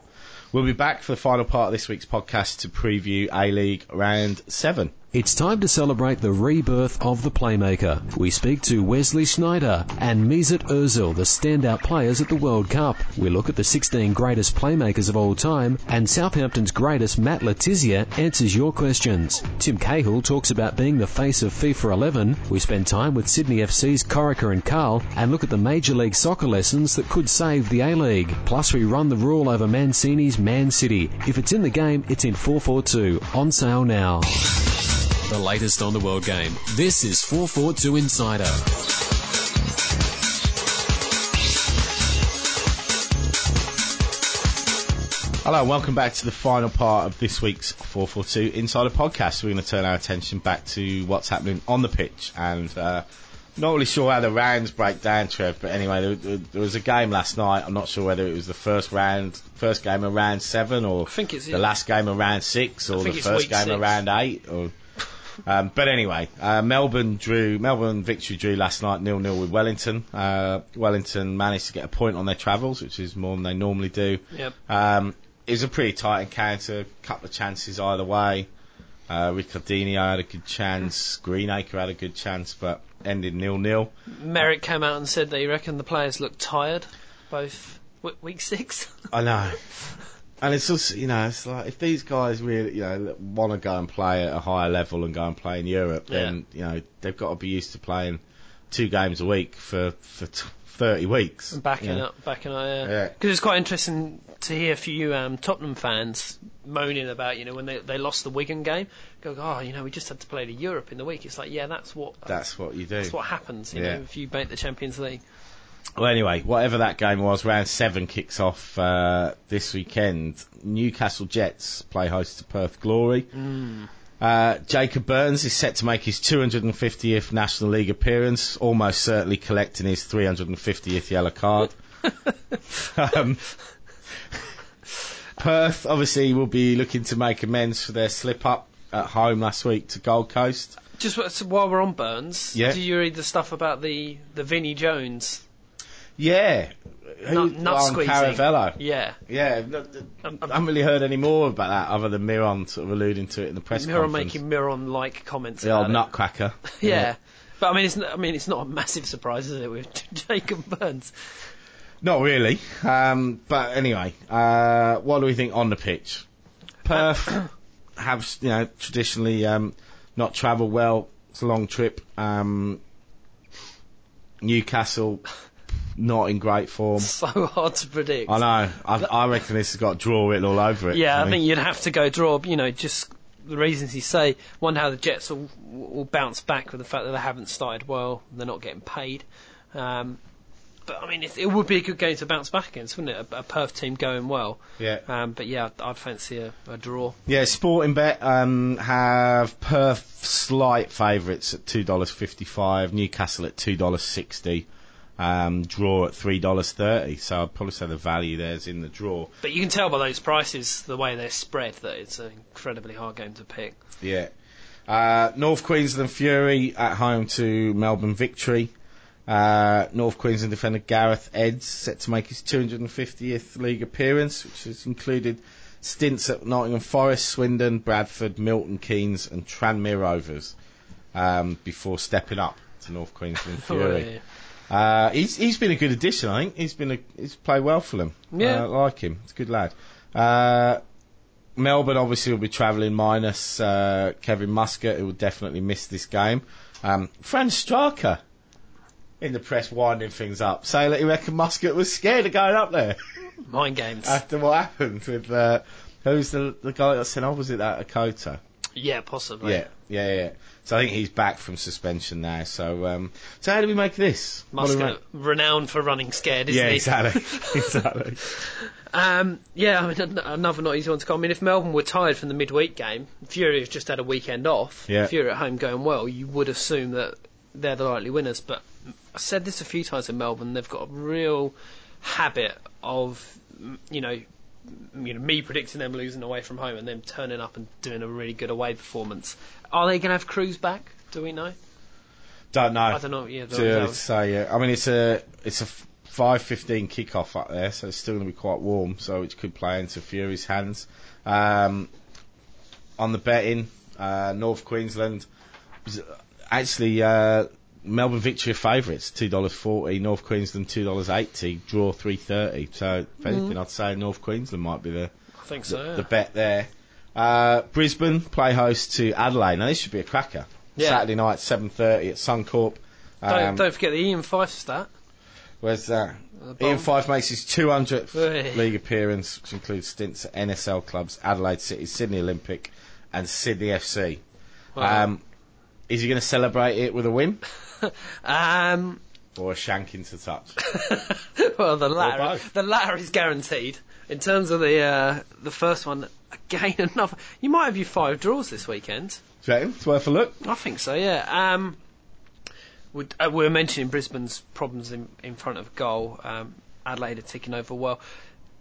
We'll be back for the final part of this week's podcast to preview A League Round Seven. It's time to celebrate the rebirth of the Playmaker. We speak to Wesley Sneijder and Mesut Ozil, the standout players at the World Cup. We look at the 16 greatest playmakers of all time, and Southampton's greatest Matt Le Tissier answers your questions. Tim Cahill talks about being the face of FIFA 11. We spend time with Sydney FC's Corica and Carle and look at the Major League Soccer lessons that could save the A-League. Plus, we run the rule over Mancini's Man City. If it's in the game, it's in 442. On sale now. The latest on the world game. This is 442 Insider. Hello, and welcome back to the final part of this week's 442 Insider podcast. We're going to turn our attention back to what's happening on the pitch and uh, not really sure how the rounds break down, Trev, but anyway, there, there, there was a game last night. I'm not sure whether it was the first round, first game of round seven, or I think it's the last game of round six, or the first week game of round eight, or. Um, but anyway, uh, Melbourne drew. Melbourne victory drew last night nil nil with Wellington. Uh, Wellington managed to get a point on their travels, which is more than they normally do. Yep. Um, it was a pretty tight encounter. couple of chances either way. Uh, Ricardinho had a good chance. Greenacre had a good chance, but ended nil nil. Merrick came out and said that he reckoned the players looked tired, both w- week six. I know. And it's also, you know, it's like if these guys really, you know, want to go and play at a higher level and go and play in Europe, then you know they've got to be used to playing two games a week for for t- thirty weeks. backing Yeah. up, backing up, yeah. Yeah. Because it's quite interesting to hear a few um, Tottenham fans moaning about, you know, when they they lost the Wigan game, go, oh, you know, we just had to play to Europe in the week. It's like, yeah, that's what That's what you do. that's what happens, you Yeah. know, if you make the Champions League. Well, anyway, whatever that game was, round seven kicks off uh, this weekend. Newcastle Jets play host to Perth Glory. Uh, Jacob Burns is set to make his 250th National League appearance, almost certainly collecting his 350th yellow card. um, Perth obviously will be looking to make amends for their slip up at home last week to Gold Coast. Just while we're on Burns, Yeah. did you read the stuff about the the Vinnie Jones? Yeah, Nut- nut on squeezing. Caravella. Yeah, Yeah, th- Um, I haven't really heard any more about that other than Miron sort of alluding to it in the press Miron conference. making Miron like comments. the old it. nutcracker. Yeah. But I mean, it's n- I mean, it's not a massive surprise, is it, with Jacob Burns? Not really. Um, but anyway, uh, what do we think on the pitch? Perth have, you know, traditionally um, not travelled well. It's a long trip. Um, Newcastle, not in great form. So hard to predict. I know. I, I reckon this has got draw written all over it. Yeah, I think you'd have to go draw. You know, just the reasons you say. Wonder how the Jets will, will bounce back with the fact that they haven't started well. They're not getting paid. Um, but I mean, it, it would be a good game to bounce back against, wouldn't it? A, a Perth team going well. Yeah. Um, but yeah, I'd, I'd fancy a, a draw. Yeah, Sporting Bet um, have Perth slight favourites at two dollars fifty five, Newcastle at two dollars sixty, um, draw at three dollars thirty. So I'd probably say the value there's in the draw. But you can tell by those prices, the way they're spread, that it's an incredibly hard game to pick. Yeah. Uh, North Queensland Fury at home to Melbourne Victory. Uh, North Queensland defender Gareth Edds set to make his 250th league appearance, which has included stints at Nottingham Forest, Swindon, Bradford, Milton Keynes, and Tranmere Rovers um, before stepping up to North Queensland Fury. Uh, he's he's been a good addition, I think. He's been a, he's played well for them. Yeah. uh, I like him. He's a good lad. Uh, Melbourne obviously will be travelling minus uh, Kevin Muscat, who will definitely miss this game. Um, Franz Straka in the press winding things up, saying that he reckon Muscat was scared of going up there Mind games. after what happened with uh, who's the the guy that said, "Oh, was it that Akota?" Yeah, possibly. Yeah, yeah, yeah. So I think he's back from suspension now. So, um, so how do we make this? Do we renowned for running scared, isn't Yeah, he? exactly, exactly. Um, yeah, I mean, another not easy one to call. I mean, if Melbourne were tired from the midweek game, Fury have just had a weekend off. Yeah. Fury at home going well, you would assume that they're the likely winners. But I said this a few times in Melbourne, they've got a real habit of, you know, you know, me predicting them losing away from home and them turning up and doing a really good away performance. Are they going to have Kruse back? Do we know? Don't know. I don't know. Yeah, Too early to say. Yeah. I mean, it's a it's a five fifteen kickoff up there, so it's still going to be quite warm. So it could play into Fury's hands. Um, on the betting, uh, North Queensland actually uh, Melbourne Victory favourites two dollars forty. North Queensland two dollars eighty. Draw three thirty. So if anything, I'd say North Queensland might be the I think so. the, yeah. the bet there. Uh, Brisbane play host to Adelaide. Now this should be a cracker. Yeah. Saturday night, seven thirty at Suncorp. don't, Um, don't forget the Ian Fyfe stat. Where's that? The Ian bomb. Fyfe makes his 200th Hey. league appearance, which includes stints at NSL clubs Adelaide City, Sydney Olympic, and Sydney FC. Wow. Um, is he going to celebrate it with a win? Um, or a shank into touch? well, the latter, the latter is guaranteed. In terms of the uh, the first one, again another. You might have your five draws this weekend. Do you reckon? It's worth a look. I think so. Yeah. Um, we uh, we were mentioning Brisbane's problems in in front of goal. Um, Adelaide are ticking over well.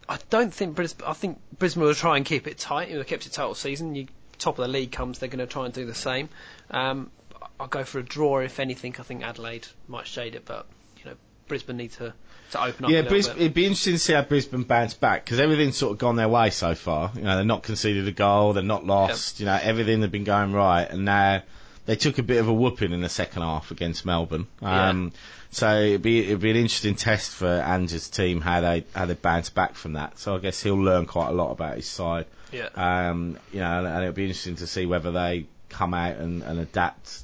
I don't think Brisbane. I think Brisbane will try and keep it tight. They've kept it tight all season. You top of the league comes, they're going to try and do the same. Um, I'll go for a draw if anything. I think Adelaide might shade it, but you know Brisbane need to to open up. Yeah, Brisbane, it'd be interesting to see how Brisbane bounce back because everything's sort of gone their way so far. You know, they're not conceded a goal, they're not lost. You know, everything had been going right, and now they took a bit of a whooping in the second half against Melbourne. Um, So it'd be it'd be an interesting test for Andrew's team how they how they bounce back from that. So I guess he'll learn quite a lot about his side. Yeah. Um, you know, and, and it'll be interesting to see whether they come out and, and adapt.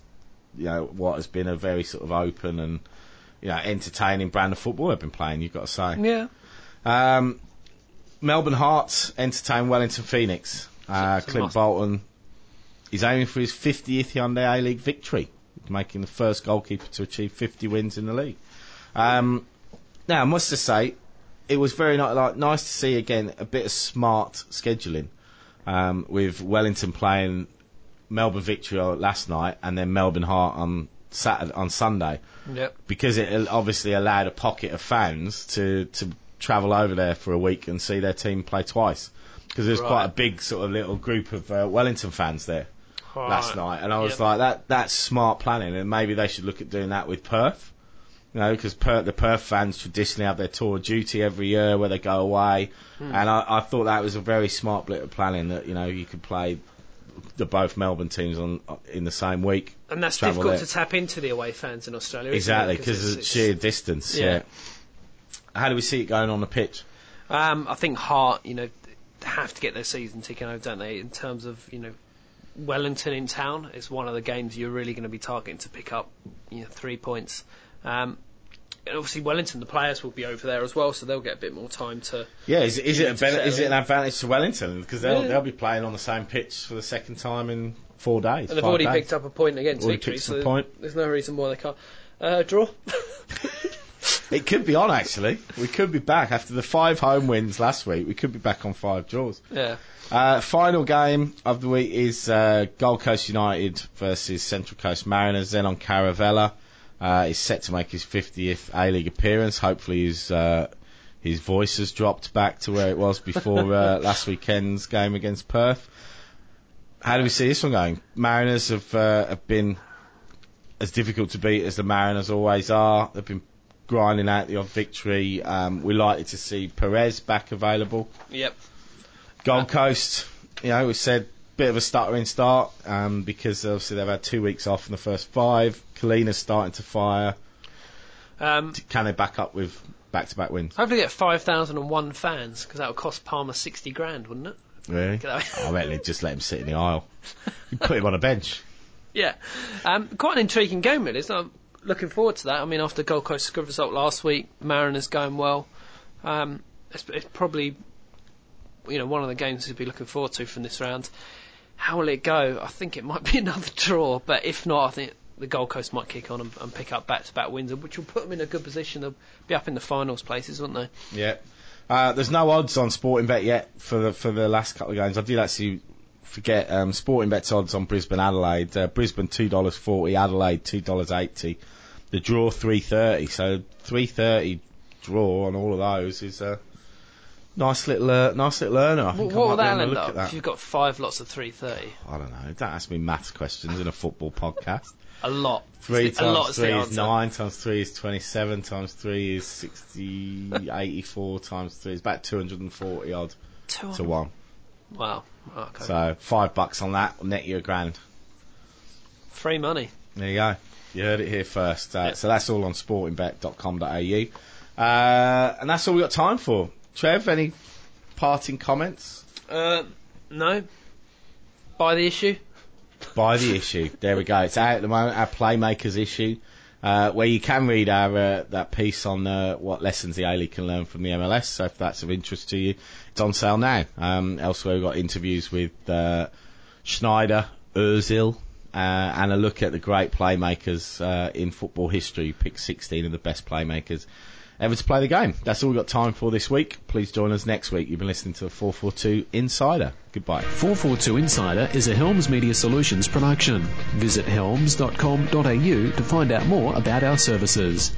You know, what has been a very sort of open and you know entertaining brand of football they've been playing. You've got to say. yeah. Um, Melbourne Hearts entertain Wellington Phoenix. Uh, Clint. Bolton is aiming for his 50th Hyundai A League victory, making the first goalkeeper to achieve 50 wins in the league. Um, now, I must just say, it was very like, nice to see again a bit of smart scheduling um, with Wellington playing Melbourne Victory last night and then Melbourne Heart on Saturday on Sunday Yep. because it obviously allowed a pocket of fans to, to travel over there for a week and see their team play twice. Because there's Right. quite a big sort of little group of uh, Wellington fans there last night, and I was Yep. like, that that's smart planning, and maybe they should look at doing that with Perth. You know, because Perth, the Perth fans traditionally have their tour of duty every year where they go away, Hmm. and I, I thought that was a very smart bit of planning that you know you could play the both Melbourne teams on in the same week. And that's difficult there. to tap into the away fans in Australia. isn't? Exactly, because of it's- sheer distance. yeah. Yeah. How do we see it going on the pitch? Um, I think Heart, you know, have to get their season ticking over, don't they? In terms of, you know, Wellington in town is one of the games you're really going to be targeting to pick up, you know, three points. Um, and obviously, Wellington, the players will be over there as well, so they'll get a bit more time to. Yeah, is, is it a ben- is it an advantage to Wellington because they'll Yeah. they'll be playing on the same pitch for the second time in four days. And they've already days. picked up a point against Already Victory, so point. there's no reason why they can't. Uh, draw? It could be on actually. We could be back after the five home wins last week. We could be back on five draws. yeah. Uh, final game of the week is uh, Gold Coast United versus Central Coast Mariners. Zenon Caravella, uh, is set to make his 50th A League appearance. Hopefully his uh, his voice has dropped back to where it was before uh, last weekend's game against Perth. How do we see this one going? Mariners have uh, have been as difficult to beat as the Mariners always are. They've been grinding out the odd victory. Um, we're likely to see Perez back available. Yep. Gold Coast, you know, we said bit of a stuttering start um, because obviously they've had two weeks off in the first five. Culina's starting to fire. Um, Can they back up with back-to-back wins? hopefully get 5,001 fans, because that would cost Palmer 60 grand, wouldn't it? Really? I reckon they'd just let him sit in the aisle. You put him on a bench. Yeah, um, quite an intriguing game, really. So I'm looking forward to that. I mean, after Gold Coast's good result last week, Mariners going well. Um, it's, it's probably you know one of the games to be looking forward to from this round. How will it go? I think it might be another draw, but if not, I think the Gold Coast might kick on and, and pick up back-to-back wins, which will put them in a good position. They'll be up in the finals places, won't they? Yeah. Uh, there's no odds on Sporting Bet yet for the for the last couple of games. I did actually forget um, Sporting Bet's odds on Brisbane Adelaide. Uh, Brisbane two dollars forty, Adelaide two dollars eighty. The draw three thirty. So three thirty draw on all of those is a nice little uh, nice little earner. I think what will that end up if you've got five lots of 330? I don't know. Don't ask me maths questions in a football podcast. A lot. Three a lot times is the three is answer. nine, times three is 27, times three is 60, 84, times three is about 240 odd Two to one. Wow. Okay. So five bucks on that will net you a grand. Free money. There you go. You heard it here first. Uh, Yep. So that's all on sportingbet.com.au. Uh, and that's all we've got time for. Trev, any parting comments? Uh, no. Buy the issue. Buy the issue. There we go. It's out at the moment, our Playmakers issue, uh, where you can read our uh, that piece on uh, what lessons the A-League can learn from the MLS. So if that's of interest to you, it's on sale now. Um, elsewhere, we've got interviews with uh, Sneijder, Ozil, uh, and a look at the great playmakers uh, in football history. Pick 16 of the best playmakers ever to play the game. That's all we've got time for this week. Please join us next week. You've been listening to the 442 Insider. Goodbye. 442 Insider is a Helms Media Solutions production. Visit helms.com.au to find out more about our services.